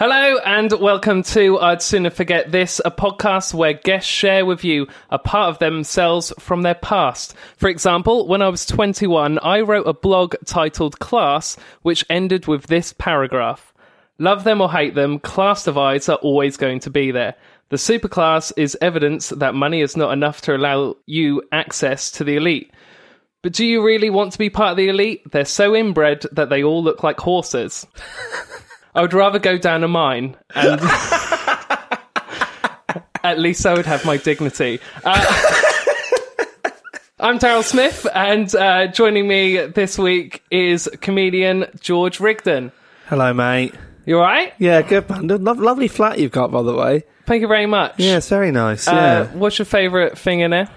Hello and welcome to I'd Sooner Forget This, a podcast where guests share with you a part of themselves from their past. For example, when I was 21, I wrote a blog titled Class, which ended with this paragraph. Love them or hate them, class divides are always going to be there. The superclass is evidence that money is not enough to allow you access to the elite. But do you really want to be part of the elite? They're so inbred that they all look like horses. I would rather go down a mine and at least I would have my dignity. Uh, I'm Daryl Smith, and uh, joining me this week is comedian George Rigden. Hello, mate. You all right? Yeah, good man. Lo- lovely flat you've got, by the way. Thank you very much. Yeah, it's very nice. Uh, Yeah. what's your favourite thing in there?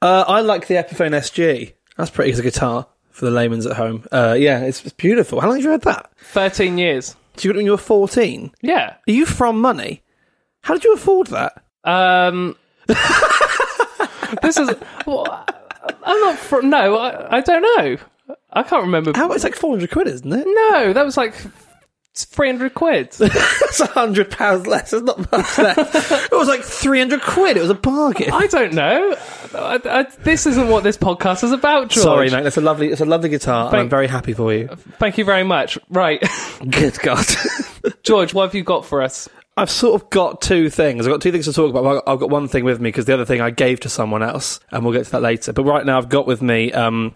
Uh, I like the Epiphone SG. That's pretty as a guitar for the layman's at home. Uh, yeah, it's, it's beautiful. How long have you had that? 13 years. Did you get it when you were 14? Yeah. Are you from money? How did you afford that? Um, this is. Well, I'm not. from. no, I, I don't know. I can't remember. How It's like 400 quid, isn't it? No, that was like 300 quid. That's 100 pounds less. It's not much less. it was like 300 quid. It was a bargain. I don't know. I, I, this isn't what this podcast is about, George. Sorry, mate. That's a lovely, it's a lovely guitar, and I'm very happy for you. Thank you very much. Right. Good God. George, what have you got for us? I've sort of got two things. I've got two things to talk about. I've got- one thing with me because the other thing I gave to someone else, and we'll get to that later. But right now, I've got with me um,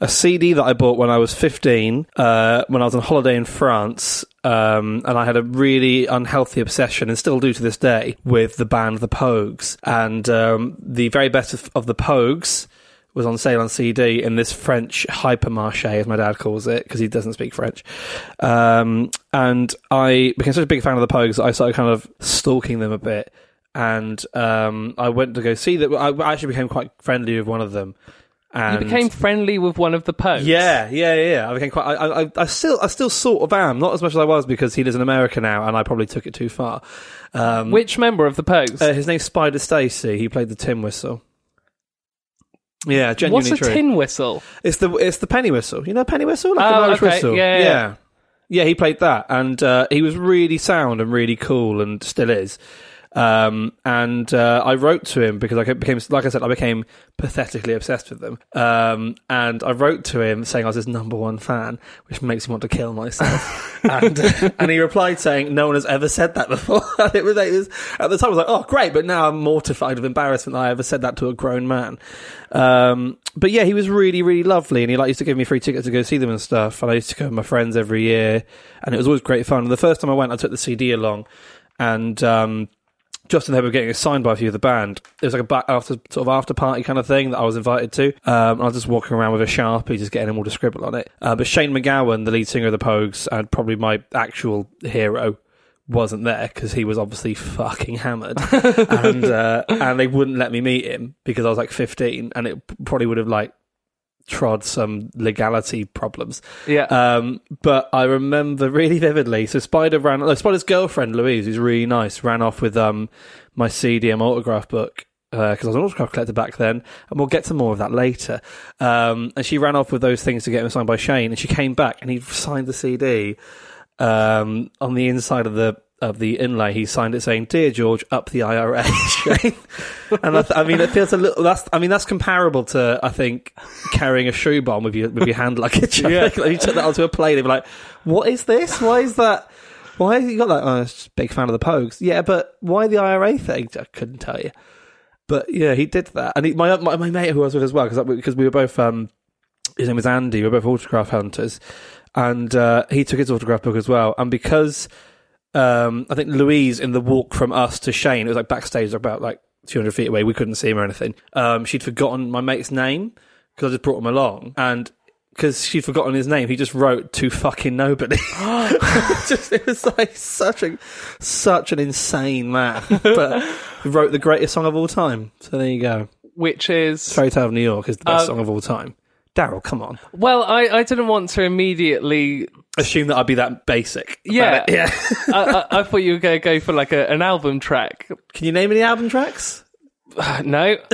a CD that I bought when I was 15, uh, when I was on holiday in France. Um, and I had a really unhealthy obsession, and still do to this day, with the band The Pogues. And um, the very best of, of The Pogues was on sale on CD in this French hypermarché, as my dad calls it, because he doesn't speak French. Um, and I became such a big fan of the Pogues I started kind of stalking them a bit. And um, I went to go see that. I actually became quite friendly with one of them. And You became friendly with one of the Pogues. yeah, yeah, yeah. I became quite. I, I, I still, I still sort of am. Not as much as I was because he lives in America now, and I probably took it too far. Um, Which member of the Pogues? uh, his name's Spider Stacy. He played the tin whistle. Yeah, genuinely What's a true. tin whistle? It's the it's the penny whistle. You know penny whistle, like Oh, an Irish okay. whistle. Yeah, yeah, yeah. yeah, He played that, and uh, he was really sound and really cool, and still is. Um, and uh, I wrote to him because I became, like I said, I became pathetically obsessed with them. Um, and I wrote to him saying I was his number one fan, which makes me want to kill myself. and and he replied saying, "No one has ever said that before." and it was, it was at the time I was like, "Oh, great!" But now I'm mortified of embarrassment that I ever said that to a grown man. Um, but yeah, he was really, really lovely, and he like used to give me free tickets to go see them and stuff. And I used to go with my friends every year, and it was always great fun. And the first time I went, I took the CD along, and um, Justin they were getting signed by a few of the band. It was like a back after sort of after party kind of thing that I was invited to. Um, I was just walking around with a sharpie, just getting them all to scribble on it. Uh, but Shane MacGowan, the lead singer of the Pogues, and probably my actual hero, wasn't there because he was obviously fucking hammered, and uh, and they wouldn't let me meet him because I was like fifteen, and it probably would have like trod some legality problems. Yeah. Um, but I remember really vividly. So Spider ran. No, Spider's girlfriend Louise, who's really nice, ran off with um my CDM autograph book because I was an autograph collector back then, and we'll get to more of that later. Um, and she ran off with those things to get them signed by Shane, and she came back and he signed the CD um, on the inside of the of the inlay, he signed it saying, "Dear George, up the IRA." And I, th- I mean, it feels a little. That's I mean, that's comparable to I think carrying a shoe bomb with your with your hand luggage. Yeah. like, you took that onto a plane, they'd be like, "What is this? Why is that?" Why have you got that? Oh, I'm just a big fan of the Pogues. Yeah, but why the IRA thing? I couldn't tell you. But yeah, he did that, and he, my, my my mate who I was with as well, because because we were both um, his name was Andy. We were both autograph hunters, and uh, he took his autograph book as well. And because um, I think Louise in the walk from us to Shane, it was like backstage, about like 200 feet away. We couldn't see him or anything. Um, she'd forgotten my mate's name because I just brought him along, and because she'd forgotten his name, he just wrote to fucking nobody. just, it was like such a such an insane man, but he wrote the greatest song of all time. So there you go. Which is Fairy Tale of New York is the best Uh, song of all time. Daryl, come on. well, I, I didn't want to immediately. Assume that I'd be that basic. about Yeah. it. yeah. I, I, I thought you were going to go for like a, an album track. Can you name any album tracks? No,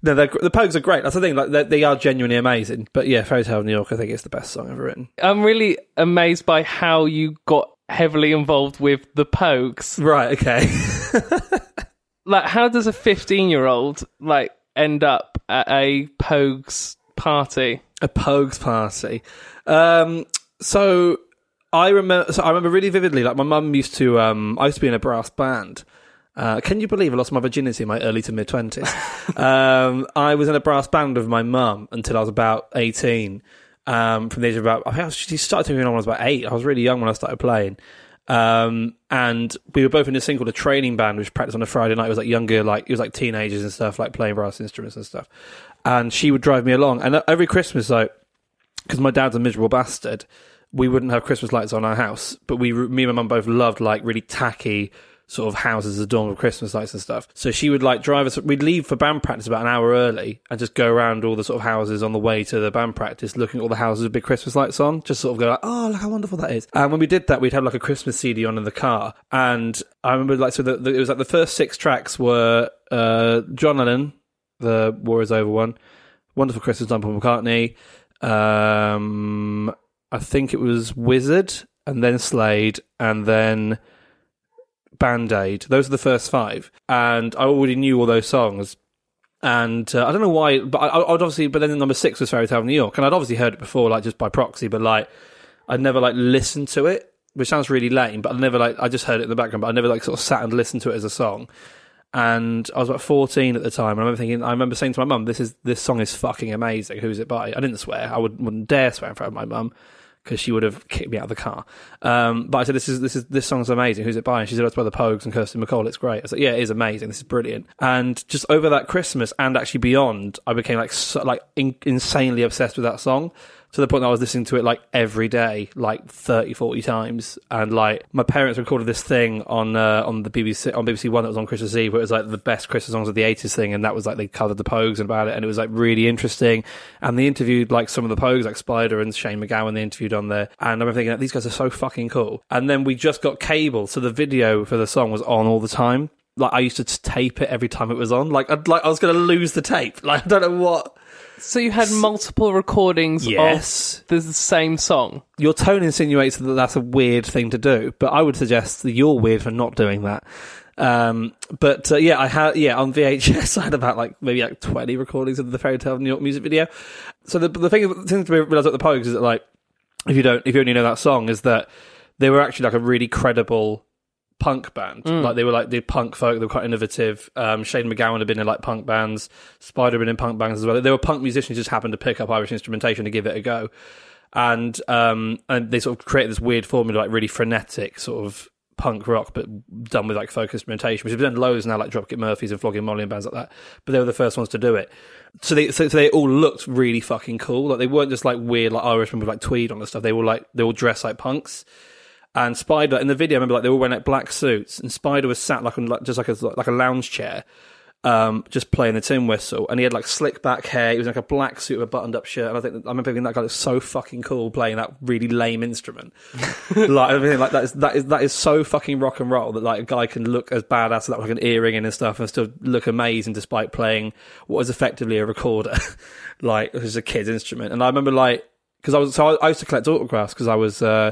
No, the Pogues are great. That's the thing. Like they, they are genuinely amazing. But yeah, Fairy Tale of New York, I think it's the best song ever written. I'm really amazed by how you got heavily involved with the Pogues. Right. Okay. Like, how does a 15 year old like end up at a Pogues party? a Pogues party. Um, so I remember. So I remember really vividly. Like my mum used to. Um, I used to be in a brass band. Uh, can you believe I lost my virginity in my early to mid twenties? um, I was in a brass band with my mum until I was about eighteen. Um, from the age of about, I think I was, she started taking me on when I was about eight. I was really young when I started playing. Um, and we were both in this thing called a training band, which practiced on a Friday night. It was like younger, like it was like teenagers and stuff, like playing brass instruments and stuff. And she would drive me along. And every Christmas, like, because my dad's a miserable bastard, we wouldn't have Christmas lights on our house. But we, me and my mum both loved like really tacky sort of houses adorned with Christmas lights and stuff. So she would like drive us. We'd leave for band practice about an hour early and just go around all the sort of houses on the way to the band practice, looking at all the houses with big Christmas lights on. Just sort of go like, oh, look how wonderful that is. And when we did that, we'd have like a Christmas CD on in the car. And I remember like so the, the, it was like the first six tracks were uh, John Lennon, the War Is Over one, Wonderful Christmas done Paul McCartney. Um, I think it was Wizzard, and then Slade, and then Band Aid. Those are the first five, and I already knew all those songs. And uh, I don't know why, but I, I'd obviously. But then the number six was Fairy Tale of New York, and I'd obviously heard it before, like just by proxy. But like, I'd never like listened to it, which sounds really lame. But I never like I just heard it in the background, but I never like sort of sat and listened to it as a song and I was about 14 at the time. And I remember thinking, I remember saying to my mum, "This is this song is fucking amazing. Who's it by?" I didn't swear. I would, wouldn't dare swear in front of my mum because she would have kicked me out of the car. Um, but I said, "This is this is this song's amazing. Who's it by?" And she said, "It's by the Pogues and Kirsten MacColl. It's great." I said, "Yeah, it is amazing. This is brilliant." And just over that Christmas and actually beyond, I became like so, like in, insanely obsessed with that song to the point that I was listening to it like every day, like 30, 40 times. And like my parents recorded this thing on uh, on the BBC on BBC One that was on Christmas Eve, where it was like the best Christmas songs of the eighties thing, and that was like they covered the Pogues and about it, and it was like really interesting. And they interviewed like some of the Pogues, like Spider and Shane MacGowan. They interviewed on there, and I remember thinking these guys are so fucking cool. And then we just got cable, so the video for the song was on all the time. Like I used to tape it every time it was on. Like I'd like I was to lose the tape. Like I don't know what. So you had multiple recordings Yes. of the same song. your tone insinuates that that's a weird thing to do, but I would suggest that you're weird for not doing that. Um, but uh, yeah, I had yeah on VHS I had about like maybe like twenty recordings of the Fairy Tale of New York music video. So the the thing, the thing to realize about the Pogues is that like if you don't if you only know that song is that they were actually like a really credible punk band. Like they were like the punk folk. They were quite innovative. Um, Shane MacGowan had been in like punk bands. Spider had been in punk bands as well. They were punk musicians. who Just happened to pick up Irish instrumentation to give it a go. And um, and they sort of created this weird formula, like really frenetic sort of punk rock, but done with like folk instrumentation, which has been done loads now, like Dropkick Murphys and Flogging Molly and bands like that. But they were the first ones to do it. So they so, so they all looked really fucking cool. Like they weren't just like weird like Irishmen with like tweed on and stuff. They were like they all dressed like punks. And Spider in the video, I remember like they all wearing like black suits, and Spider was sat like on like, just like a like a lounge chair, um, just playing the tin whistle, and he had like slick back hair. He was in, like a black suit with a buttoned up shirt, and I think I remember thinking that guy looks so fucking cool playing that really lame instrument. like I mean, like that is that is that is so fucking rock and roll that like a guy can look as badass with that like an earring in and stuff, and still look amazing despite playing what is effectively a recorder, like it was a kid's instrument. And I remember like because I was so I, I used to collect autographs because I was. Uh,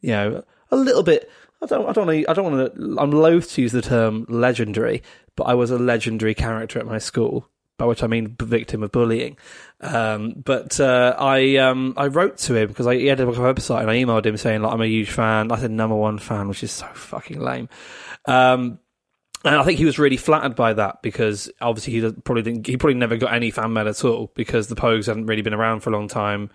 you know, a little bit. I don't. I don't. Wanna, I don't want to. I'm loath to use the term legendary, but I was a legendary character at my school, by which I mean victim of bullying. Um, but uh, I um, I wrote to him because he had a website and I emailed him saying like I'm a huge fan. I said number one fan, which is so fucking lame. Um, and I think he was really flattered by that because obviously he probably didn't. He probably never got any fan mail at all because the Pogues hadn't really been around for a long time,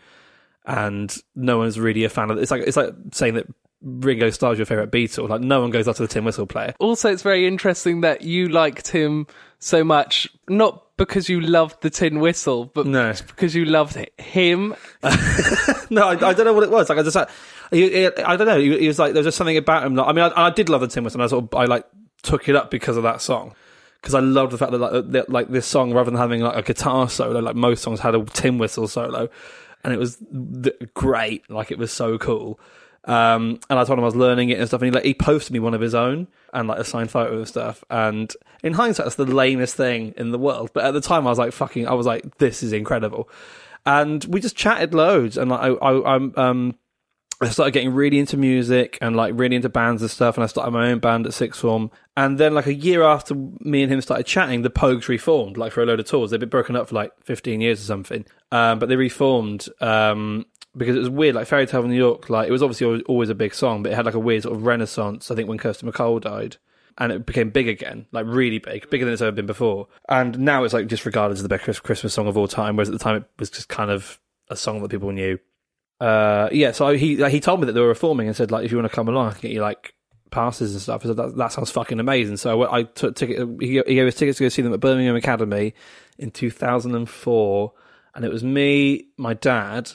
and no one's really a fan of. It's like it's like saying that Ringo Starr's your favorite Beatle. Like no one goes up to the Tin Whistle player. Also, it's very interesting that you liked him so much, not because you loved the Tin Whistle, but No. because you loved him. no, I, I don't know what it was. Like I just, I, I don't know. He, was like, there was just something about him. That, I mean, I, I did love the Tin Whistle. And I sort of, I like took it up because of that song. Because I loved the fact that like, that like this song, rather than having like a guitar solo, like most songs had a tin whistle solo, and it was th- great. Like it was so cool. Um, and I told him I was learning it and stuff, and he like he posted me one of his own and like a signed photo and stuff. And in hindsight, that's the lamest thing in the world. But at the time, I was like, "Fucking!" I was like, "This is incredible." And we just chatted loads, and like I, I, I'm, um, I started getting really into music and like really into bands and stuff. And I started my own band at sixth form. And then like a year after me and him started chatting, the Pogues reformed like for a load of tours. They'd been broken up for like 15 years or something. Um, but they reformed, um, because it was weird. Like Fairy Tale of New York, like it was obviously always, a big song, but it had like a weird sort of renaissance. I think when Kirsty MacColl died. And it became big again, like really big, bigger than it's ever been before. And now it's like just regarded as the best Christmas song of all time, whereas at the time it was just kind of a song that people knew uh, yeah, so he like, he told me that they were reforming and said like if you want to come along, I can get you like passes and stuff. I said that, that sounds fucking amazing. So I took ticket. He, he gave us tickets to go see them at Birmingham Academy in 2004, and it was me, my dad,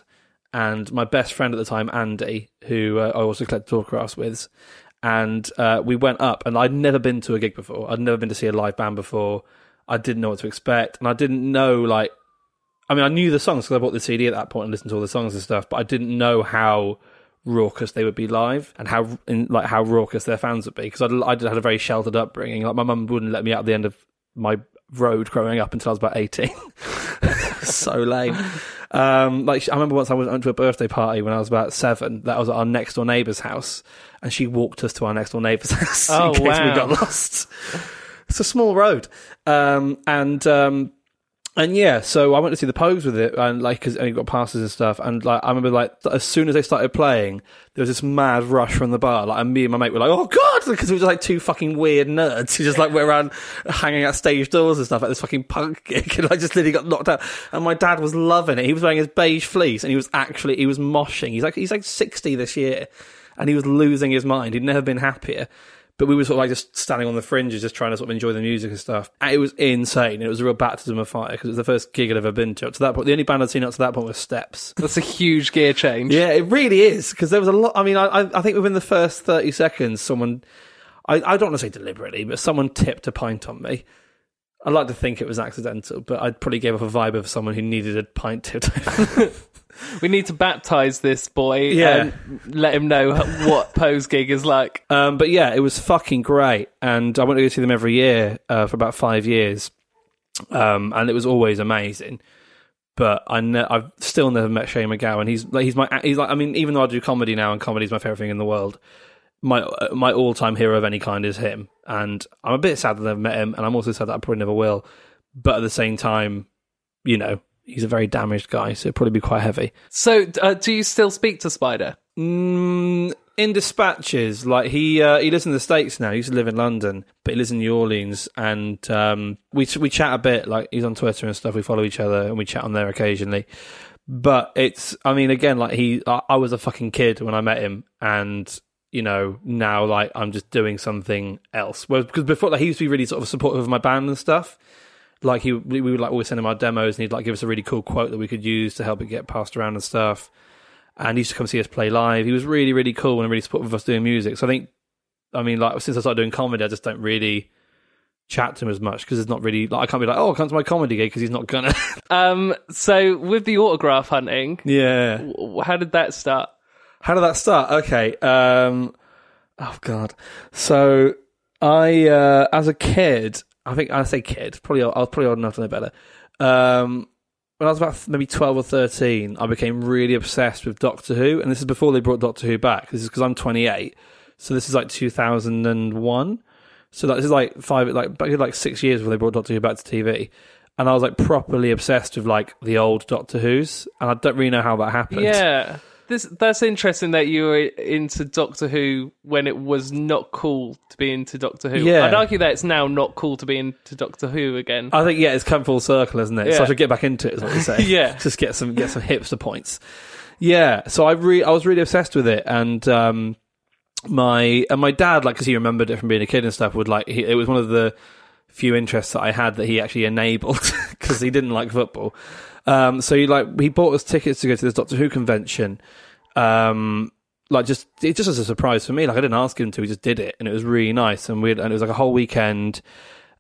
and my best friend at the time, Andy, who uh, I also collected autographs with. And uh, we went up, and I'd never been to a gig before. I'd never been to see a live band before. I didn't know what to expect, and I didn't know like I mean, I knew the songs because I bought the CD at that point and listened to all the songs and stuff, but I didn't know how raucous they would be live and how in, like how raucous their fans would be because I I had a very sheltered upbringing. Like my mum wouldn't let me out at the end of my road growing up until I was about eighteen. so lame. Um, like I remember once I went to a birthday party when I was about seven. That was at our next door neighbour's house, and she walked us to our next door neighbour's house Oh, in case we got lost. It's a small road, um, and um, and yeah, so I went to see the Pogues with it, and like, cause, and got passes and stuff, and like, I remember like, as soon as they started playing, there was this mad rush from the bar, like, and me and my mate were like, oh god, because we were just like two fucking weird nerds who just like went around hanging out stage doors and stuff at this fucking punk gig, and I just literally got knocked out, and my dad was loving it. He was wearing his beige fleece, and he was actually, he was moshing. He's like, he's like sixty this year, and he was losing his mind. He'd never been happier. But we were sort of like just standing on the fringes, just trying to sort of enjoy the music and stuff. And it was insane. It was a real baptism of fire because it was the first gig I'd ever been to. Up to that point, the only band I'd seen up to that point was Steps. That's a huge gear change. Yeah, it really is because there was a lot. I mean, I, I think within the first thirty seconds, someone, I, I don't want to say deliberately, but someone tipped a pint on me. I like to think it was accidental, but I'd probably gave off a vibe of someone who needed a pint tipped. We need to baptize this boy Yeah. and let him know what Poe's gig is like. Um, but yeah, it was fucking great, and I went to go see them every year uh, for about five years, um, and it was always amazing. But I ne- I've still never met Shane MacGowan. He's like he's my he's like I mean even though I do comedy now and comedy is my favorite thing in the world, my uh, my all time hero of any kind is him. And I'm a bit sad that I've met him, and I'm also sad that I probably never will. But at the same time, you know, he's a very damaged guy, so it'd probably be quite heavy. So, uh, do you still speak to Spider? Mm, in dispatches, like he uh, he lives in the states now. He used to live in London, but he lives in New Orleans, and um, we we chat a bit. Like he's on Twitter and stuff. We follow each other and we chat on there occasionally. But it's, I mean, again, like he, I, I was a fucking kid when I met him, and you know now like I'm just doing something else. Whereas because before, like he used to be really sort of supportive of my band and stuff. Like he, we would like always send him our demos, and he'd like give us a really cool quote that we could use to help it get passed around and stuff and he used to come see us play live. He was really, really cool and really supportive of us doing music. So I think, I mean, like since I started doing comedy, I just don't really chat to him as much because it's not really like I can't be like, oh, come to my comedy gig because he's not gonna. Um, so with the autograph hunting, yeah. w- how did that start? How did that start? Okay. Um, oh God. So I, uh, as a kid, I think I say kid, probably I was probably old enough to know better. Um, when I was about maybe 12 or 13, I became really obsessed with Doctor Who. And this is before they brought Doctor Who back. This is because I'm 28. So this is like 2001. So that, this is like five, like, back like six years before they brought Doctor Who back to TV. And I was like properly obsessed with like the old Doctor Who's. And I don't really know how that happened. Yeah. This that's interesting that you were into Doctor Who when it was not cool to be into Doctor Who. Yeah. I'd argue that it's now not cool to be into Doctor Who again. I think, yeah, it's come full circle, isn't it? So Yeah. I should get back into it, is what you say. Yeah. Just get some, get some hipster points. Yeah. So I re- I was really obsessed with it. And, um, my and my dad like because he remembered it from being a kid and stuff would like he, it was one of the few interests that I had that he actually enabled because he didn't like football. Um, so he like he bought us tickets to go to this Doctor Who convention. Um, like just it just was a surprise for me. Like I didn't ask him to, he just did it, and it was really nice. And we and it was like a whole weekend.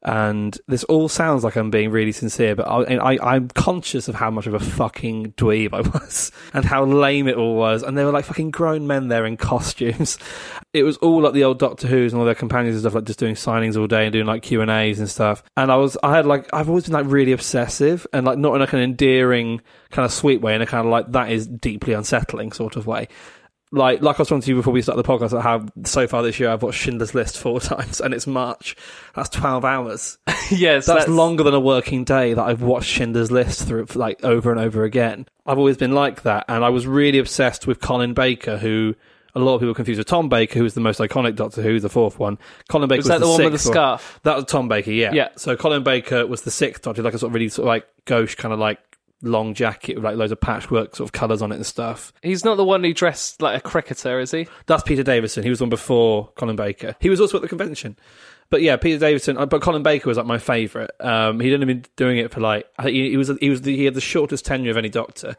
And this all sounds like I'm being really sincere, but I, I'm conscious of how much of a fucking dweeb I was and how lame it all was. And there were like fucking grown men there in costumes. It was all like the old Doctor Who's and all their companions and stuff, like just doing signings all day and doing like Q and A's and stuff. And I was, I had like, I've always been like really obsessive and like not in like an endearing kind of sweet way, in a kind of like that is deeply unsettling sort of way like like I was talking to you before we started the podcast I have so far this year I've watched Schindler's List four times and it's March. That's twelve hours. yes, That's, longer than a working day that I've watched Schindler's List through like over and over again. I've always been like that, and I was really obsessed with Colin Baker, who a lot of people confuse with Tom Baker, who's the most iconic Doctor Who, the fourth one. Colin Baker Was that the, one with the scarf? That was Tom Baker, yeah. Yeah. So Colin Baker was the sixth Doctor, like a sort of really sort of like gauche kind of like long jacket with like loads of patchwork sort of colours on it and stuff. He's not the one who dressed like a cricketer, is he? That's Peter Davison. He was one before Colin Baker. He was also at the convention. But yeah, Peter Davison. uh, But Colin Baker was like my favourite. Um, he didn't have been doing it for like I think he, he was he was the, he had the shortest tenure of any Doctor.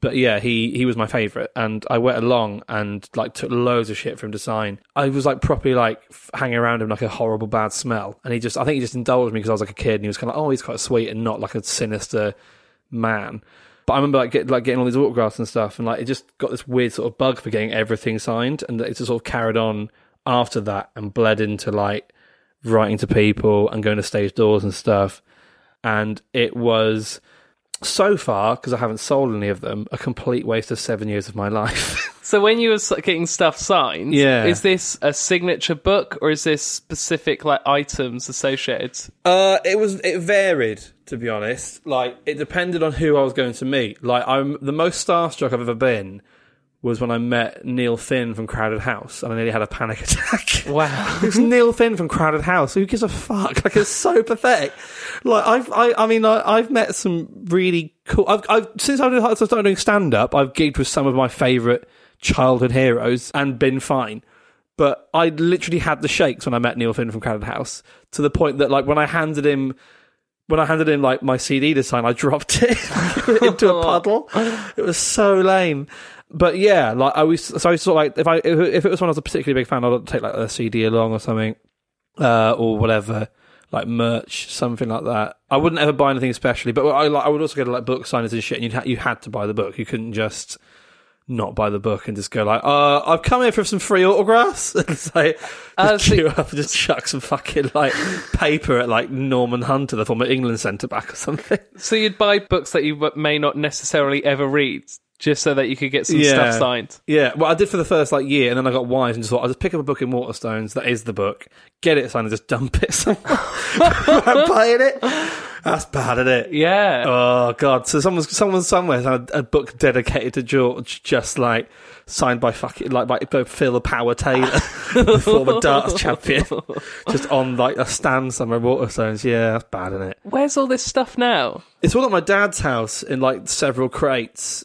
But yeah, he he was my favourite, and I went along and like took loads of shit from him to sign. I was like properly like hanging around him like a horrible bad smell, and he just I think he just indulged me because I was like a kid, and he was kind of like, oh he's quite sweet and not like a sinister man. But I remember like get, like getting all these autographs and stuff, and like it just got this weird sort of bug for getting everything signed, and it just sort of carried on after that and bled into like writing to people and going to stage doors and stuff. And it was so far because I haven't sold any of them a complete waste of seven years of my life. So when you were getting stuff signed, Yeah. is this a signature book or is this specific like items associated? Uh, it was it varied to be honest. Like it depended on who I was going to meet. Like I'm the most starstruck I've ever been was when I met Neil Finn from Crowded House, and I nearly had a panic attack. Wow. It's Neil Finn from Crowded House. Who gives a fuck? Like it's so pathetic. Like I've, I, I mean, I, I've met some really cool. I've, I've since I I started doing stand up, I've gigged with some of my favourite childhood heroes and been fine. But I literally had the shakes when I met Neil Finn from Crowded House to the point that like when I handed him. When I handed him like my CD to sign, I dropped it into a puddle. It was so lame. But yeah, like I was, so I sort of like if I if, it was one I was a particularly big fan, I'd take like a CD along or something, uh, or whatever, like merch, something like that. I wouldn't ever buy anything especially, but I like I would also go to like book signings and shit. And you ha- you had to buy the book. You couldn't just not buy the book and just go like, uh, I've come here for some free autographs. and it's like, Uh, just so- queue up and just chuck some fucking like paper at like Norman Hunter, the former England centre back or something. So you'd buy books that you may not necessarily ever read just so that you could get some stuff signed. Yeah, well, I did for the first like year, and then I got wise and just thought I'll just pick up a book in Waterstones that is the book, get it signed, and just dump it somewhere. I'm buying it. That's bad, isn't it? Yeah. Oh god! So someone's someone somewhere had a book dedicated to George, just like signed by fucking like by Phil Power Taylor, the former darts champion, just on like a stand somewhere in Waterstones. Yeah, that's bad, isn't it? Where's all this stuff now? It's all at my dad's house in like several crates.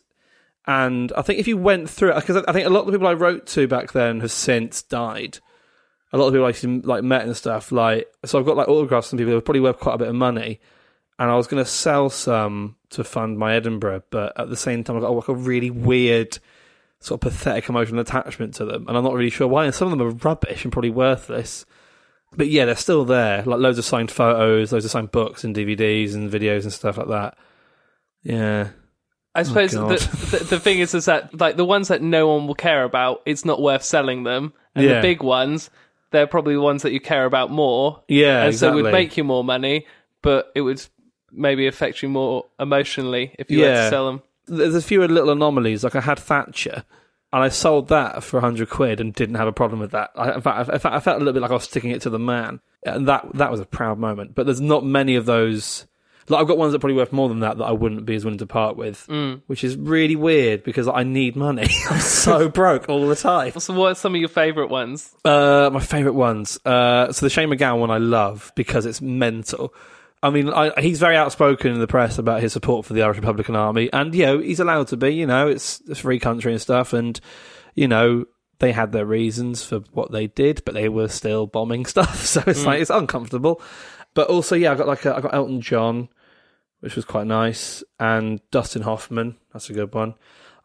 And I think if you went through it, because I think a lot of the people I wrote to back then have since died. A lot of people I to, like met and stuff. Like, so I've got like autographs from people were probably worth quite a bit of money. And I was going to sell some to fund my Edinburgh, but at the same time, I got like a really weird, sort of pathetic emotional attachment to them, and I'm not really sure why. And some of them are rubbish and probably worthless. But yeah, they're still there. Like loads of signed photos, loads of signed books and DVDs and videos and stuff like that. Yeah. I oh suppose God. the, the the thing is is that like the ones that no one will care about, it's not worth selling them, and Yeah. the big ones, they're probably the ones that you care about more. Yeah, and so it would exactly. make you more money, but it would maybe affect you more emotionally if you were Yeah. to sell them. There's a few little anomalies. Like I had Thatcher, and I sold that for hundred quid and didn't have a problem with that. I, in fact, I, in fact, I felt a little bit like I was sticking it to the man, and that that was a proud moment. But there's not many of those. Like I've got ones that are probably worth more than that that I wouldn't be as willing to part with, which is really weird because I need money. I'm so broke all the time. So, what are some of your favourite ones? Uh, my favourite ones. Uh, so the Shane MacGowan one I love because it's mental. I mean, I, he's very outspoken in the press about his support for the Irish Republican Army, and you know he's allowed to be. You know, it's a free country and stuff, and you know they had their reasons for what they did, but they were still bombing stuff. So it's like it's uncomfortable. But also, yeah, I got like a, I got Elton John, which was quite nice, and Dustin Hoffman. That's a good one.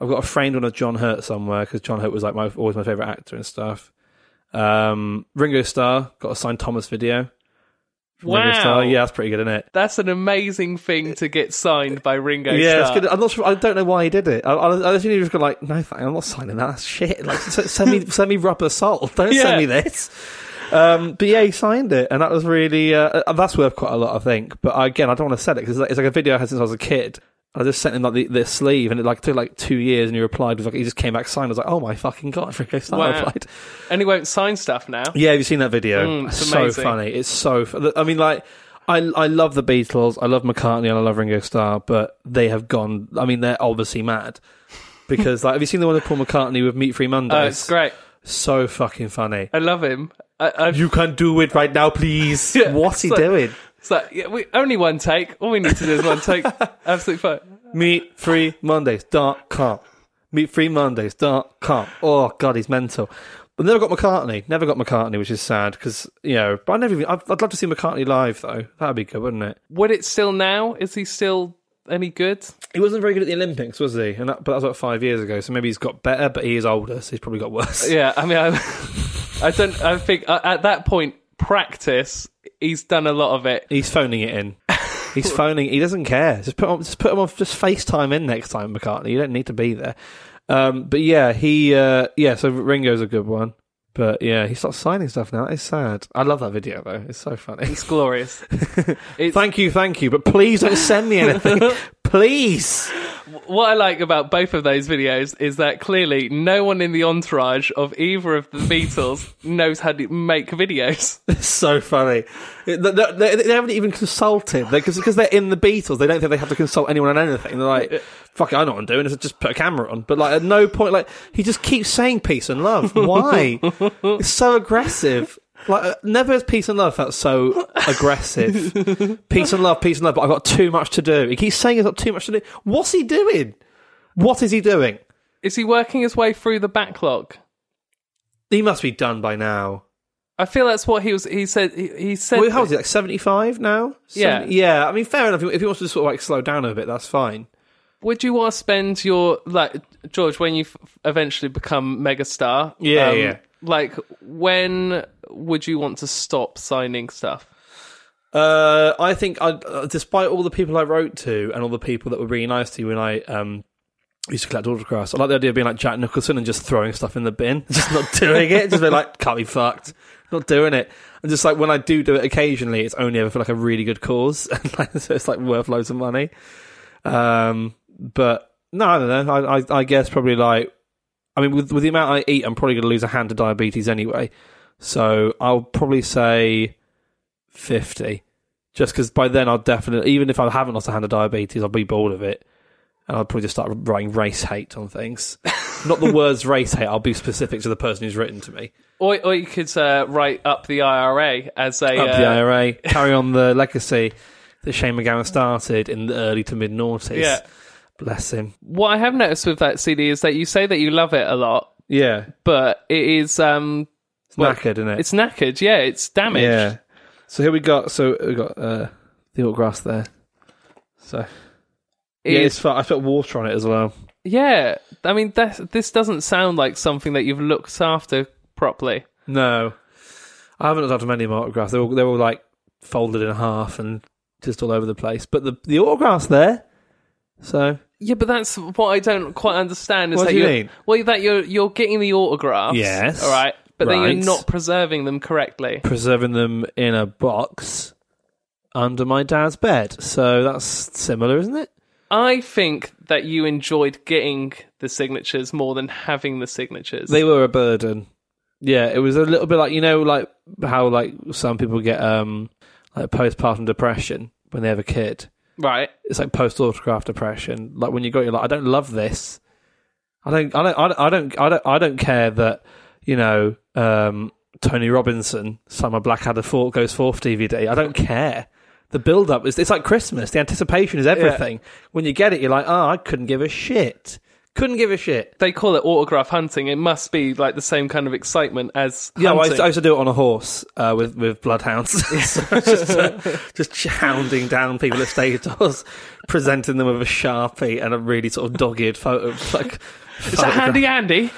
I've got a framed one of John Hurt somewhere because John Hurt was like my always my favorite actor and stuff. Um, Ringo Starr got a signed Thomas video. Wow. Starr. yeah, that's pretty good, isn't it? That's an amazing thing to get signed by Ringo Yeah, it's Starr. good. I'm not sure. I don't know why he did it. I, I, I actually just go like, no, thank- I'm not signing that. That's shit. Like, send me, send me rubber salt. Don't Yeah. send me this. Um, but yeah, he signed it, and that was really uh, uh, that's worth quite a lot, I think. But again, I don't want to sell it because it's, like, it's like a video I had since I was a kid. I just sent him like the, the sleeve, and it like took like two years, and he replied with like he just came back signed. I was like, oh my fucking god, Ringo Starr Wow. replied. and he won't sign stuff now. Yeah, have you seen that video? Mm, it's so amazing. funny. It's so. fu- I mean, like, I I love the Beatles. I love McCartney and I love Ringo Starr, but they have gone. I mean, they're obviously mad because, like, have you seen the one with Paul McCartney with Meat Free Mondays? Oh, it's great. So fucking funny. I love him. I, You can't do it right now, please. Yeah, What's he like- doing? it's like, yeah, we, only one take. All we need to do is one take. Absolutely fine. Meatfreemondays.com. Meatfreemondays.com. Oh god, he's mental. But never got McCartney. Never got McCartney, which is sad because you know. But I never. Even, I'd, I'd love to see McCartney live though. That'd be good, wouldn't it? Would it still now? Is he still any good? He wasn't very good at the Olympics, was he? And that, but that was about five years ago. So maybe he's got better, but he is older, so he's probably got worse. Yeah, I mean, I, I don't. I think uh, at that point, practice. He's done a lot of it. He's phoning it in. He's phoning. He doesn't care. Just put on. Just put him on. Just FaceTime in next time, McCartney. You don't need to be there. Um, but yeah, he. Uh, yeah, so Ringo's a good one. But yeah, he starts signing stuff now. It's sad. I love that video though. It's so funny. It's glorious. It's, Thank you, thank you. But please don't send me anything. please. What I like about both of those videos is that clearly no one in the entourage of either of the Beatles knows how to make videos. It's so funny. They, they, they- they haven't even consulted because because they're in the Beatles. They don't think they have to consult anyone on anything. They're like, "Fuck it, I know what I'm doing. Is just put a camera on." But like at no point, like he just keeps saying peace and love. Why? it's so aggressive. Like uh, never has peace and love felt so aggressive. peace and love, peace and love. But I've got too much to do. He keeps saying he's got too much to do. What's he doing? What is he doing? Is he working his way through the backlog? He must be done by now. I feel that's what he was. He said. He, he said. Well, how is he? Like seventy five now? Yeah. 70 yeah. I mean, fair enough. If he wants to sort of like slow down a bit, that's fine. Would you want to spend your like George when you f- eventually become megastar? Yeah, yeah. Like when would you want to stop signing stuff? Uh, I think, I, uh, despite all the people I wrote to and all the people that were really nice to you when I um, used to collect autographs, I like the idea of being like Jack Nicholson and just throwing stuff in the bin, just not doing it, just be like, can't be fucked, not doing it. And just like when I do do it occasionally, it's only ever for like a really good cause, and like, so it's like worth loads of money. Um, but no, I don't know. I, I, I guess probably like, I mean, with with the amount I eat, I'm probably going to lose a hand to diabetes anyway. So I'll probably say fifty, just because by then I'll definitely, even if I haven't lost a hand of diabetes, I'll be bored of it, and I'll probably just start writing race hate on things. Not the words race hate. I'll be specific to the person who's written to me. Or, or you could uh, write up the IRA as a Up uh, the IRA, carry on the legacy that Shane MacGowan started in the early to mid noughties. Yeah. Bless him. What I have noticed with that CD is that you say that you love it a lot, Yeah. but it is um, It's knackered, isn't it? it's knackered. Yeah, it's damaged. Yeah. So here we got. So we got uh, the autographs there. So It yeah, it's fun. I put water on it as well. yeah. I mean, that, this doesn't sound like something that you've looked after properly. No, I haven't looked after many of my autographs. They're all, they're all like folded in half and just all over the place. But the the autographs there. So Yeah, but that's what I don't quite understand. Is What that do you you're, mean? Well, that you're you're getting the autographs, Yes. all right, but then you're not preserving them correctly. preserving them in a box under my dad's bed. So that's similar, isn't it? I think that you enjoyed getting the signatures more than having the signatures. They were a burden. Yeah, it was a little bit like you know, like how like some people get um like postpartum depression when they have a kid. right. It's like post autograph depression. Like when you got, you're like, I don't love this. I don't, I don't, I don't, I don't, I don't, I don't care that you know um, Tony Robinson my Blackadder Four Goes Forth DVD. I don't care. The build up is it's like Christmas. The anticipation is everything. When you get it, you're like, oh, I couldn't give a shit. Couldn't give a shit. They call it autograph hunting. It must be like the same kind of excitement as Yeah, well, I, used to, I used to do it on a horse uh, with with bloodhounds, just uh, just hounding down people at stage doors, presenting them with a sharpie and a really sort of dogged photo. Like, Is that Handy Andy?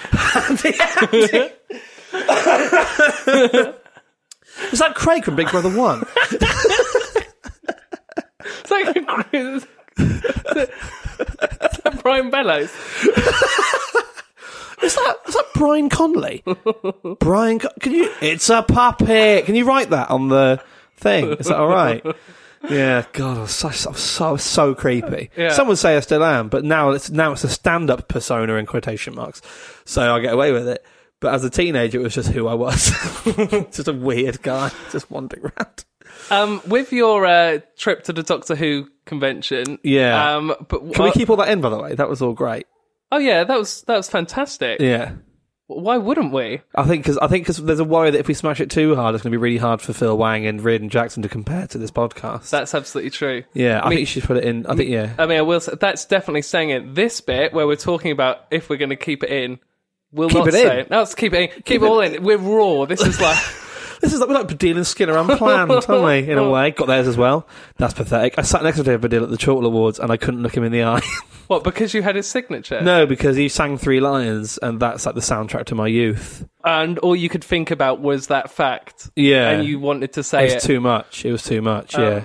Is that Craig from Big Brother One? Is that, is that Brian Bellows? Is that is that Brian Conley? Brian, can you? It's a puppet. Can you write that on the thing? Is that all right? Yeah, God, I was so so so, so creepy. Yeah. Some would say I still am, but now it's now it's a stand-up persona in quotation marks, so I get away with it. But as a teenager, it was just who I was, just a weird guy, just wandering around. Um, with your uh, trip to the Doctor Who convention, Yeah. Um, but Can we keep all that in, by the way? That was all great. Oh yeah, that was that was fantastic. Yeah. Why wouldn't we? I think because I think because there's a worry that if we smash it too hard, it's going to be really hard for Phil Wang and Reardon Jackson to compare to this podcast. That's absolutely true. yeah, I, I mean- think you should put it in. I think yeah, I mean, I will. Say, that's definitely saying it. This bit where we're talking about if we're going to keep it in, we'll Keep not it say in. No, let's keep it in. Keep, it all in. We're raw. This is like. this is like we're like Baddiel and Skinner unplanned, aren't we? In a way, got theirs as well. That's pathetic. I sat next to David Baddiel at the Chortle Awards and I couldn't look him in the eye. What? Because you had his signature. no, because he sang Three Lions, and that's like the soundtrack to my youth. And all you could think about was that fact. Yeah, And you wanted to say it say was it. too much. It was too much. Um, yeah.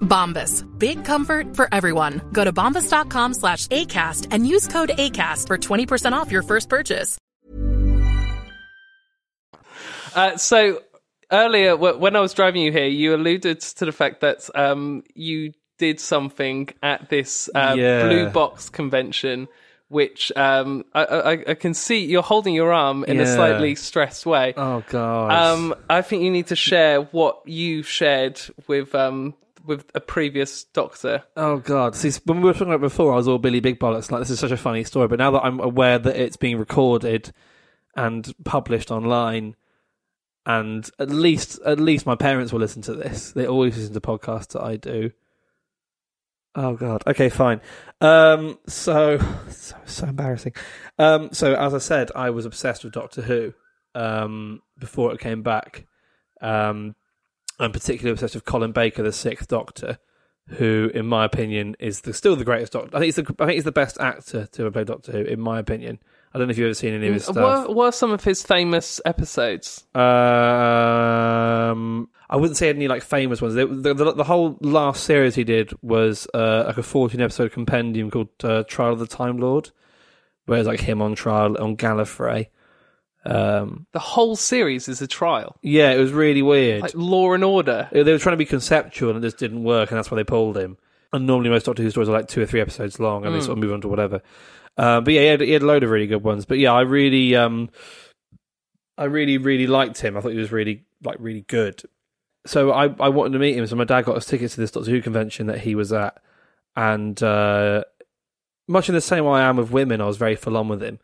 Bombas. Big comfort for everyone. Go to bombas.com slash ACAST and use code ACAST for 20% off your first purchase. Uh, so earlier, w- when I was driving you here, you alluded to the fact that um, you did something at this uh, Yeah. blue box convention, which um, I, I, I can see you're holding your arm in a slightly stressed way. Oh god. Um, I think you need to share what you shared with um, with a previous doctor. Oh god! See, when we were talking about before, I was all Billy Big Bollocks. Like this is such a funny story, but now that I'm aware that it's being recorded and published online, and at least at least my parents will listen to this. They always listen to podcasts that I do. Oh god. Okay, fine. Um, so so so embarrassing. Um, so as I said, I was obsessed with Doctor Who. Um, before it came back. Um, I'm particularly obsessed with Colin Baker, the Sixth Doctor, who, in my opinion, is the, still the greatest Doctor. I think he's the I think he's the best actor to ever play Doctor Who, in my opinion. I don't know if you've ever seen any of his stuff. Were, were some of his famous episodes? Um, I wouldn't say any like famous ones. The, the, the, the whole last series he did was uh, like a 14 episode compendium called uh, Trial of the Time Lord, where it's like him on trial on Gallifrey. Um, The whole series is a trial, yeah, it was really weird. like Law and Order. they were trying to be conceptual and it just didn't work, and that's why they pulled him. And normally most Doctor Who stories are like two or three episodes long, and they sort of move on to whatever. Uh, but yeah, he had, he had a load of really good ones. But yeah, I really, um, I really, really liked him. I thought he was really, like, really good. So I, I wanted to meet him. So my dad got us tickets to this Doctor Who convention that he was at, and uh, much in the same way I am with women, I was very full on with him.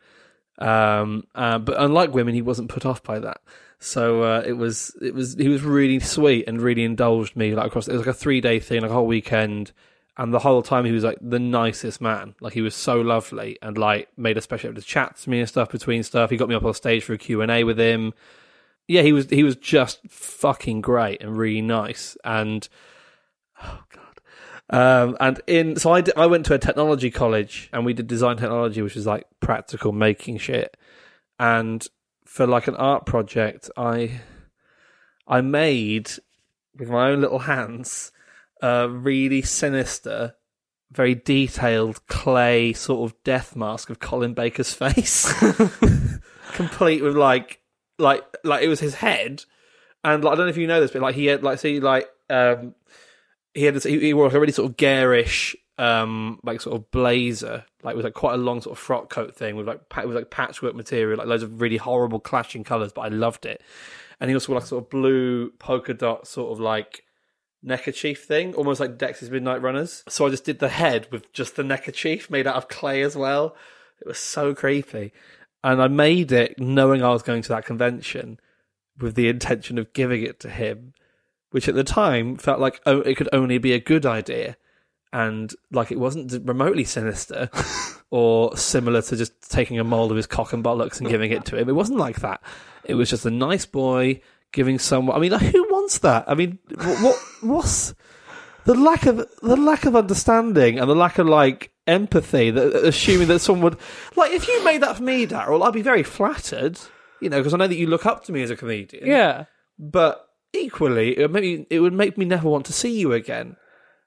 Um, uh, but unlike women, he wasn't put off by that. So uh, it was, it was, he was really sweet and really indulged me like across. It was like a three day thing, like a whole weekend, and the whole time he was like the nicest man. Like he was so lovely and like made a special effort to chat to me and stuff between stuff. He got me up on stage for a Q and A with him. Yeah, he was he was just fucking great and really nice. And. Um, and in so I, d- I went to a technology college and we did design technology, which was like practical making shit. And for like an art project, I I made with my own little hands a really sinister, very detailed clay sort of death mask of Colin Baker's face, complete with like like like it was his head, and like, I don't know if you know this, but like he had like see like um he had this, he, he wore a really sort of garish um like sort of blazer like with like quite a long sort of frock coat thing with like with like patchwork material like loads of really horrible clashing colors but I loved it. And he also wore like sort of blue polka dot sort of like neckerchief thing almost like Dexys Midnight Runners. So I just did the head with just the neckerchief made out of clay as well. It was so creepy. And I made it knowing I was going to that convention with the intention of giving it to him which at the time felt like oh, it could only be a good idea and like it wasn't remotely sinister or similar to just taking a mold of his cock and bollocks and giving it to him. It wasn't like that. It was just a nice boy giving someone. I mean, like, who wants that? I mean, what, what what's the lack of the lack of understanding and the lack of like empathy that assuming that someone would like if you made that for me, Daryl, I'd be very flattered. You know, because I know that you look up to me as a comedian. Yeah. But equally, it would, make me, it would make me never want to see you again.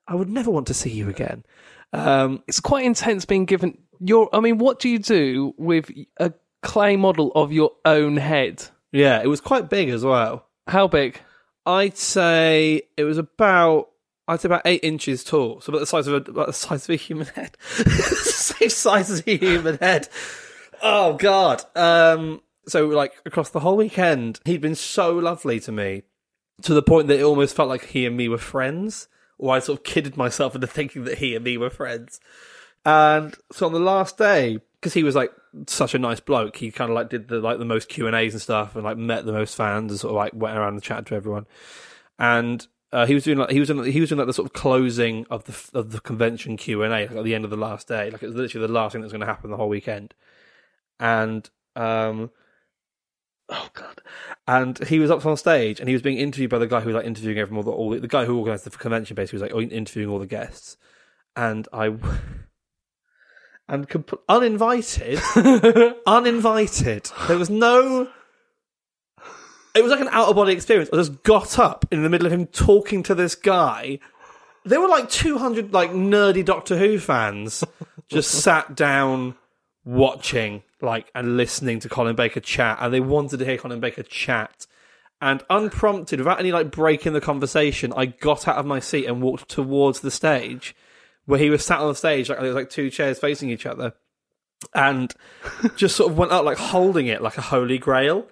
I would never want to see you again. Um, It's quite intense being given your. I mean, what do you do with a clay model of your own head? yeah, it was quite big as well. How big? I'd say it was about I'd say about eight inches tall, so about the size of a about the size of a human head, same size as a human head. Oh God! Um, so like across the whole weekend, he'd been so lovely to me, to the point that it almost felt like he and me were friends, or I sort of kidded myself into thinking that he and me were friends. And so on the last day, because he was like such a nice bloke, he kind of like did the like the most Q and A's and stuff, and like met the most fans and sort of like went around and chatted to everyone. And uh, he was doing like he was doing, he was doing like the sort of closing of the of the convention Q and A like, at the end of the last day, like it was literally the last thing that was going to happen the whole weekend. And um, oh god, and he was up on stage and he was being interviewed by the guy who was like interviewing everyone, all the, all the, the guy who organised the convention. Basically, was like interviewing all the guests, and I. And comp- uninvited, uninvited. There was no it was like an out of body experience. I just got up in the middle of him talking to this guy. There were like 200 like nerdy Doctor Who fans just sat down watching like and listening to Colin Baker chat and they wanted to hear Colin Baker chat. And unprompted, without any like break in the conversation, I got out of my seat and walked towards the stage where he was sat on the stage like there was like two chairs facing each other and just sort of went up like holding it like a holy grail.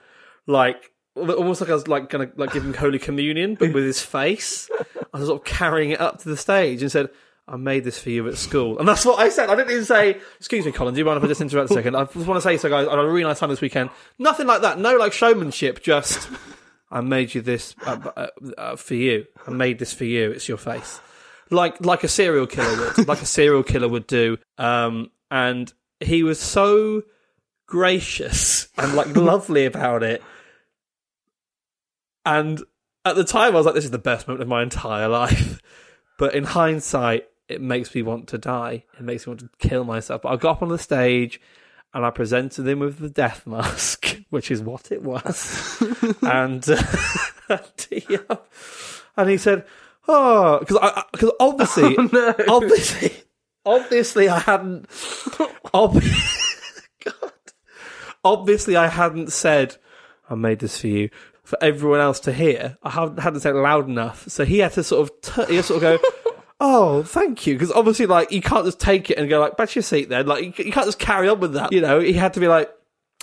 Like almost like I was like gonna like give him holy communion, but with his face. I was sort of carrying it up to the stage and said, "I made this for you at school," and that's what I said. I didn't even say, "Excuse me, Colin, do you mind if I just interrupt a second? I just want to say, so guys, I had a really nice time this weekend. Nothing like that. No like showmanship. Just I made you this uh, uh, uh, for you. I made this for you. It's your face." Like like a serial killer would, like a serial killer would do. Um, and he was so gracious and like lovely about it. And at the time, I was like, this is the best moment of my entire life. But in hindsight, it makes me want to die. It makes me want to kill myself. But I got up on the stage and I presented him with the death mask, which is what it was. and, uh, and, he, uh, and he said, "Oh, because because obviously, obviously, obviously, I hadn't, ob- God, obviously, I hadn't said." I made this for you for everyone else to hear. I hadn't, hadn't said it loud enough, so he had to sort of t- he had to sort of go, "Oh, thank you," because obviously, like you can't just take it and go like, "Back to your seat." Then, like you, you can't just carry on with that. You know, he had to be like,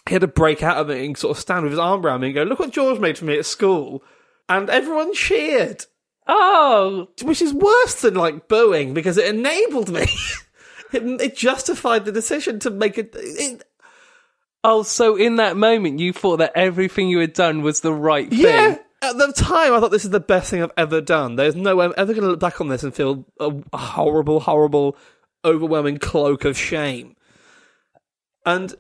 he had to break out of it and sort of stand with his arm around me and go, "Look what George made for me at school," and everyone cheered, Oh, which is worse than like booing because it enabled me. it, it justified the decision to make it. it oh, so in that moment, you thought that everything you had done was the right thing. Yeah. At the time, I thought this is the best thing I've ever done. There's no way I'm ever going to look back on this and feel a horrible, horrible, overwhelming cloak of shame. And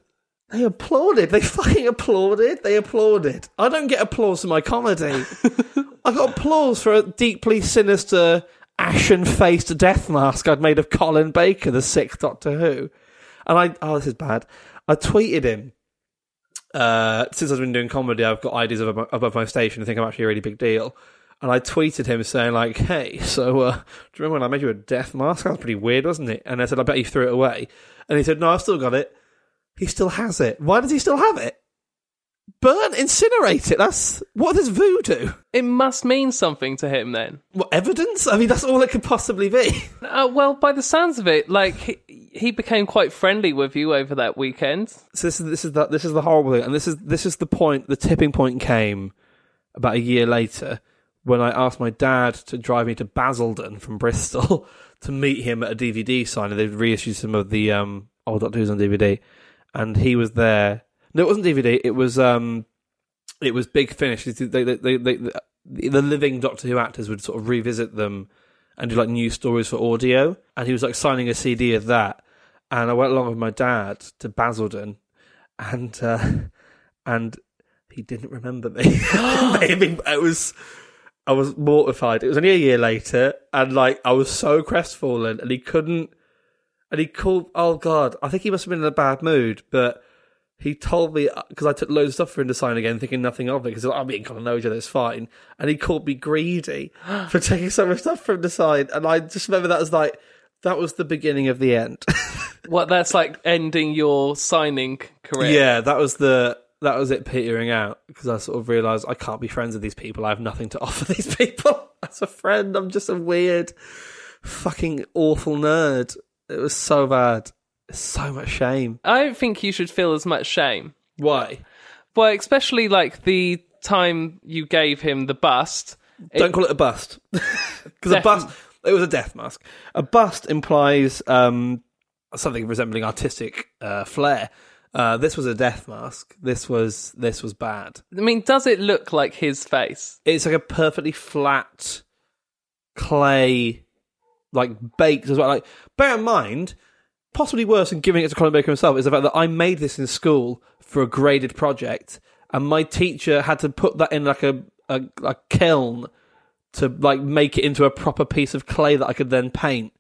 they applauded. They fucking applauded. They applauded. I don't get applause for my comedy. I got applause for a deeply sinister, ashen-faced death mask I'd made of Colin Baker, the sixth Doctor Who. And I, oh, this is bad. I tweeted him uh, since I've been doing comedy, I've got ideas above my, above my station. I think I'm actually a really big deal. And I tweeted him saying like, "Hey, so uh, do you remember when I made you a death mask? That was pretty weird, wasn't it?" And I said, "I bet you threw it away." And he said, "No, I've still got it. He still has it. Why does he still have it? Burn, incinerate it. That's what is voodoo? It must mean something to him then. What evidence? I mean, that's all it could possibly be. Uh, well, by the sounds of it, like he, became quite friendly with you over that weekend. So this is this is the this is the horrible thing, and this is this is the point. The tipping point came about a year later when I asked my dad to drive me to Basildon from Bristol to meet him at a DVD signing. They'd reissued some of the um, old Doctor Who's on DVD, and he was there. No, it wasn't DVD. It was um, it was Big Finish. They, they, they, they, the, the living Doctor Who actors would sort of revisit them and do like new stories for audio. And he was like signing a CD of that. And I went along with my dad to Basildon, and uh, and he didn't remember me. Maybe it was. I was mortified. It was only a year later, and like I was so crestfallen, and he couldn't. And he called. Oh God, I think he must have been in a bad mood, but he told me because I took loads of stuff for him to sign again, thinking nothing of it. Because I'm being kind of know each other, it's fine. And he called me greedy for taking so much stuff for him to sign, and I just remember that as like that was the beginning of the end. What that's like ending your signing career. yeah, that was the that was it petering out because I sort of realised I can't be friends with these people. I have nothing to offer these people as a friend. I'm just a weird, fucking awful nerd. It was so bad. So much shame. I don't think you should feel as much shame. Why? Well, especially like the time you gave him the bust. Don't call it a bust because a bust. It was a death mask. A bust implies um, something resembling artistic uh, flair. Uh, this was a death mask. This was this was bad. I mean, does it look like his face? It's like a perfectly flat clay, like baked as well. Like bear in mind, possibly worse than giving it to Colin Baker himself is the fact that I made this in school for a graded project, and my teacher had to put that in like a a, a kiln to like make it into a proper piece of clay that I could then paint.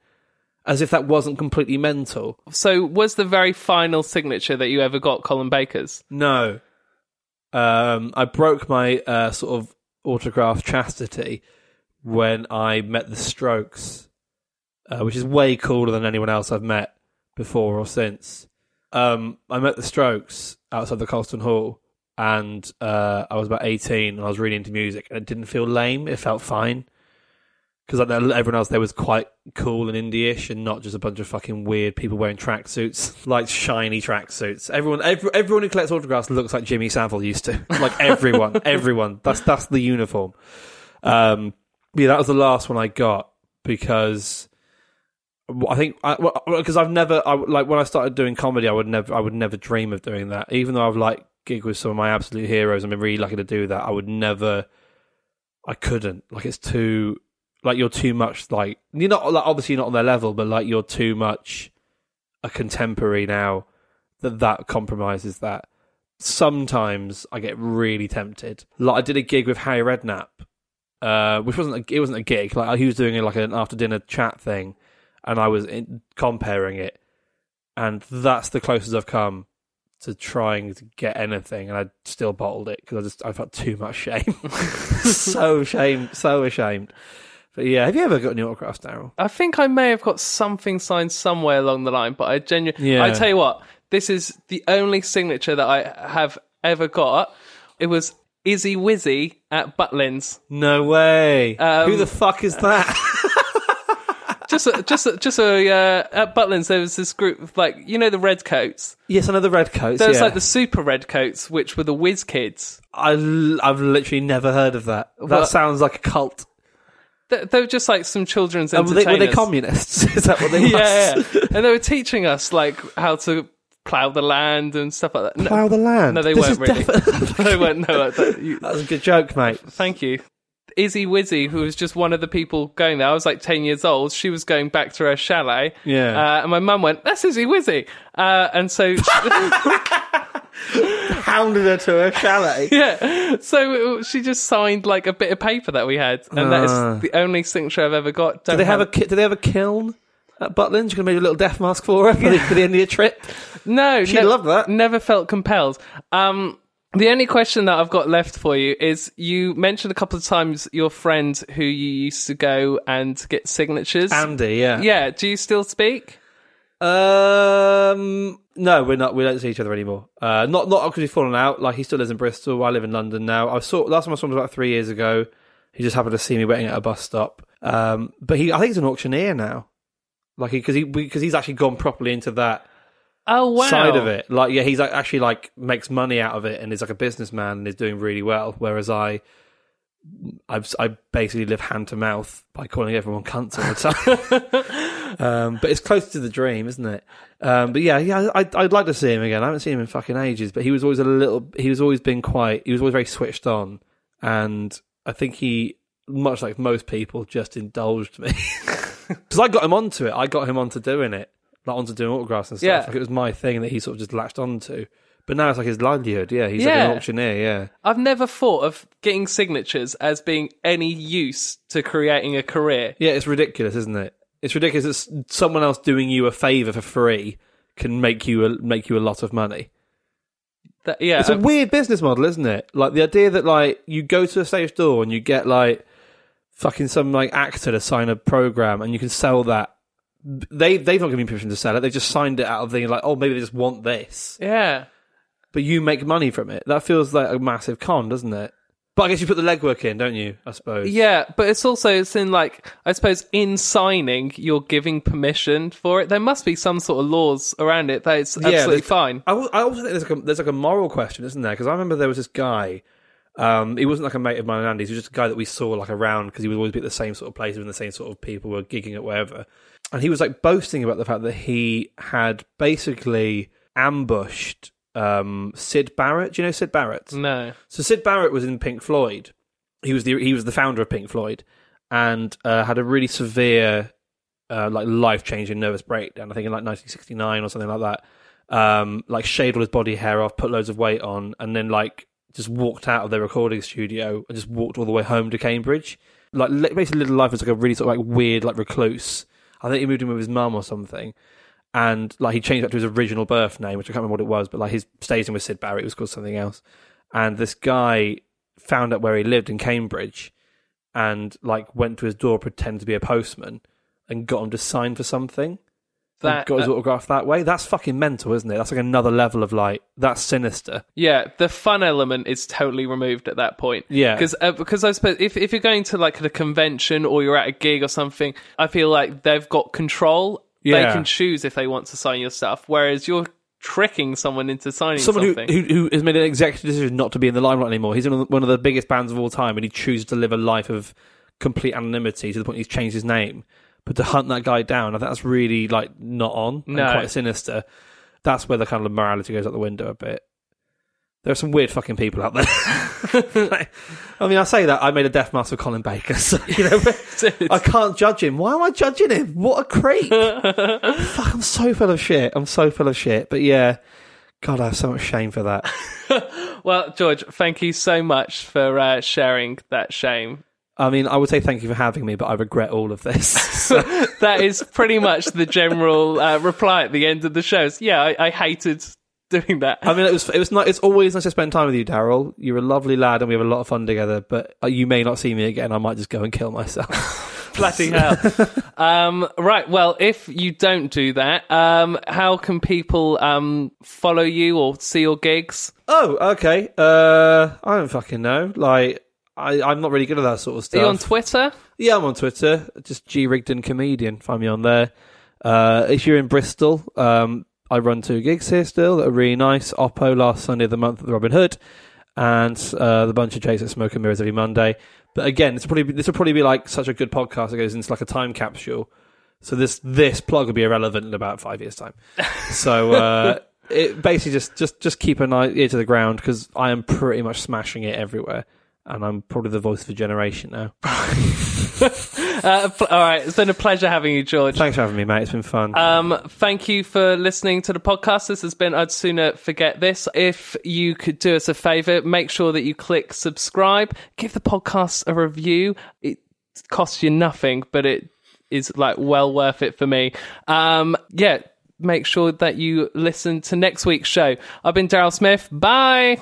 As if that wasn't completely mental. So, was the very final signature that you ever got Colin Baker's? No. Um, I broke my uh, sort of autograph chastity when I met the Strokes, uh, which is way cooler than anyone else I've met before or since. Um, I met the Strokes outside the Colston Hall, and uh, I was about 18 and I was really into music, and it didn't feel lame, it felt fine. Because like, everyone else there was quite cool and indie-ish, and not just a bunch of fucking weird people wearing tracksuits, like shiny tracksuits. Everyone, every, everyone who collects autographs looks like Jimmy Savile used to. Like everyone, everyone. That's that's the uniform. Um, yeah, that was the last one I got because I think because I've never I, like when I started doing comedy, I would never I would never dream of doing that. Even though I've like gig with some of my absolute heroes, and been really lucky to do that. I would never. I couldn't. Like it's too like you're too much like you're not like obviously not on their level, but like you're too much a contemporary now that that compromises that. Sometimes I get really tempted. Like I did a gig with Harry Redknapp, uh, which wasn't a, it wasn't a gig. Like he was doing like an after dinner chat thing, and I was in, comparing it, and that's the closest I've come to trying to get anything, and I still bottled it because I just I felt too much shame, so ashamed, so ashamed. But yeah, have you ever got any autographs, Daryl? I think I may have got something signed somewhere along the line, but I genuinely. Yeah. I tell you what, this is the only signature that I have ever got. It was Izzy Wizzy at Butlins. No way. Um, Who the fuck is that? Just, a, just, a, just a uh, at Butlins. There was this group of like you know the red coats. yes, another red coats. There was yeah. like the super red coats, which were the whiz kids. I l- I've literally never heard of that. That What? sounds like a cult. They, they were just like some children's were, they, were they communists? Is that what they were? yeah, yeah. and they were teaching us like how to plow the land and stuff like that. No, Plough the land. no, they This weren't is really. definitely- they weren't. No, that- you- That was a good joke, mate. Thank you. Izzy Wizzy, who was just one of the people going there, I was like 10 years old. She was going back to her chalet. Yeah. Uh, and my mum went, That's Izzy Wizzy. Uh, and so, Hounded her to her chalet. yeah. So she just signed like a bit of paper that we had. And that Ah. the only signature I've ever got. Do they have a ki- do they have a kiln at Butlins? You can make a little death mask for her for, the, for the end of your trip. No, She'd ne- love that. Never felt compelled. Um, the only question that I've got left for you is you mentioned a couple of times your friend who you used to go and get signatures. Andy, yeah. yeah. Do you still speak? Um, no, we're not. We don't see each other anymore. Uh, not not because we've fallen out. Like he still lives in Bristol. I live in London now. I saw last time I saw him was about three years ago. He just happened to see me waiting at a bus stop. Um, but he, I think he's an auctioneer now. Like because he because he's actually gone properly into that Oh, wow. side of it. Like yeah, he's like, actually like makes money out of it and is like a businessman and is doing really well. Whereas I. I've, I basically live hand to mouth by calling everyone cunts all the time. um, but it's close to the dream, isn't it? Um, but yeah, yeah, I, I'd like to see him again. I haven't seen him in fucking ages, but he was always a little. He was always been quite. He was always very switched on, and I think he, much like most people, just indulged me because I got him onto it. I got him onto doing it, like onto doing autographs and stuff. Yeah. Like it was my thing that he sort of just latched onto. But now it's like his livelihood. Yeah, he's Yeah. like an auctioneer. Yeah. I've never thought of getting signatures as being any use to creating a career. Yeah, it's ridiculous, isn't it? It's ridiculous that s- someone else doing you a favor for free can make you a, make you a lot of money. That, yeah, It's a I've- weird business model, isn't it? Like the idea that like you go to a safe store and you get like fucking some like actor to sign a program and you can sell that. They they've not given you permission to sell it. They just signed it out of thinking like, oh, maybe they just want this, yeah. but you make money from it. That feels like a massive con, doesn't it? But I guess you put the legwork in, don't you? I suppose. Yeah, but it's also it's in like I suppose in signing you're giving permission for it. There must be some sort of laws around it that it's absolutely there's- fine. I, I also think there's like a, there's like a moral question, isn't there? Because I remember there was this guy. Um, he wasn't like a mate of mine and Andy's. He was just a guy that we saw like around because he would always be at the same sort of places when the same sort of people were gigging at wherever. And he was like boasting about the fact that he had basically ambushed um, Syd Barrett. Do you know Syd Barrett? No. So Syd Barrett was in Pink Floyd. He was the he was the founder of Pink Floyd, and uh, had a really severe, uh, like life changing nervous breakdown. I think in like 1969 or something like that. Um, like shaved all his body hair off, put loads of weight on, and then like just walked out of their recording studio and just walked all the way home to Cambridge. Like basically, lived life was like a really sort of like weird like recluse. I think he moved in with his mum or something. And like he changed that to his original birth name, which I can't remember what it was, but like his stage name was Syd Barrett. It was called something else. And this guy found out where he lived in Cambridge, and like went to his door, pretended to be a postman, and got him to sign for something. That got his uh, autograph that way. That's fucking mental, isn't it? That's like another level of like that's sinister. yeah, the fun element is totally removed at that point. Yeah. because uh, because I suppose if if you're going to like a convention or you're at a gig or something, I feel like they've got control. Yeah. They can choose if they want to sign your stuff, whereas you're tricking someone into signing Someone who, something. who who has made an executive decision not to be in the limelight anymore. He's in one of the- one of the biggest bands of all time, and he chooses to live a life of complete anonymity to the point he's changed his name. But to hunt that guy down, I think that's really like not on and No. quite sinister. That's where the kind of morality goes out the window a bit. There are some weird fucking people out there. Like, I mean, I say that I made a death mask for Colin Baker, so you know I can't judge him. Why am I judging him? What a creep! Fuck, I'm so full of shit. I'm so full of shit. But yeah, God, I have so much shame for that. well, George, thank you so much for uh, sharing that shame. I mean, I would say thank you for having me, but I regret all of this. So- that is pretty much the general uh, reply at the end of the shows. Yeah, I, I hated doing that. I mean, it was it was not. It's always nice to spend time with you, Daryl. You're a lovely lad, and we have a lot of fun together. But uh, you may not see me again. I might just go and kill myself. Bloody hell. um, right. Well, if you don't do that, um, how can people um, follow you or see your gigs? oh, okay. Uh, I don't fucking know. Like, I I'm not really good at that sort of stuff. Are you on Twitter? Yeah, I'm on Twitter. Just G Rigden comedian. Find me on there. Uh, if you're in Bristol, um, I run two gigs here still that are really nice. Oppo last Sunday of the month at the Robin Hood, and uh, the bunch of Chase at Smoke and Mirrors every Monday. But again, this will probably be, this will probably be like such a good podcast that goes into like a time capsule. So this this plug will be irrelevant in about five years' time. So uh, it basically just just just keep an eye ear to the ground because I am pretty much smashing it everywhere, and I'm probably the voice of a generation now. Uh, pl- all right. It's been a pleasure having you, George. Thanks for having me, mate. It's been fun. Um, thank you for listening to the podcast. This has been I'd Sooner Forget This. If you could do us a favor, make sure that you click subscribe, give the podcast a review. It costs you nothing, but it is like well worth it for me. Um, yeah, make sure that you listen to next week's show. I've been Daryl Smith. Bye.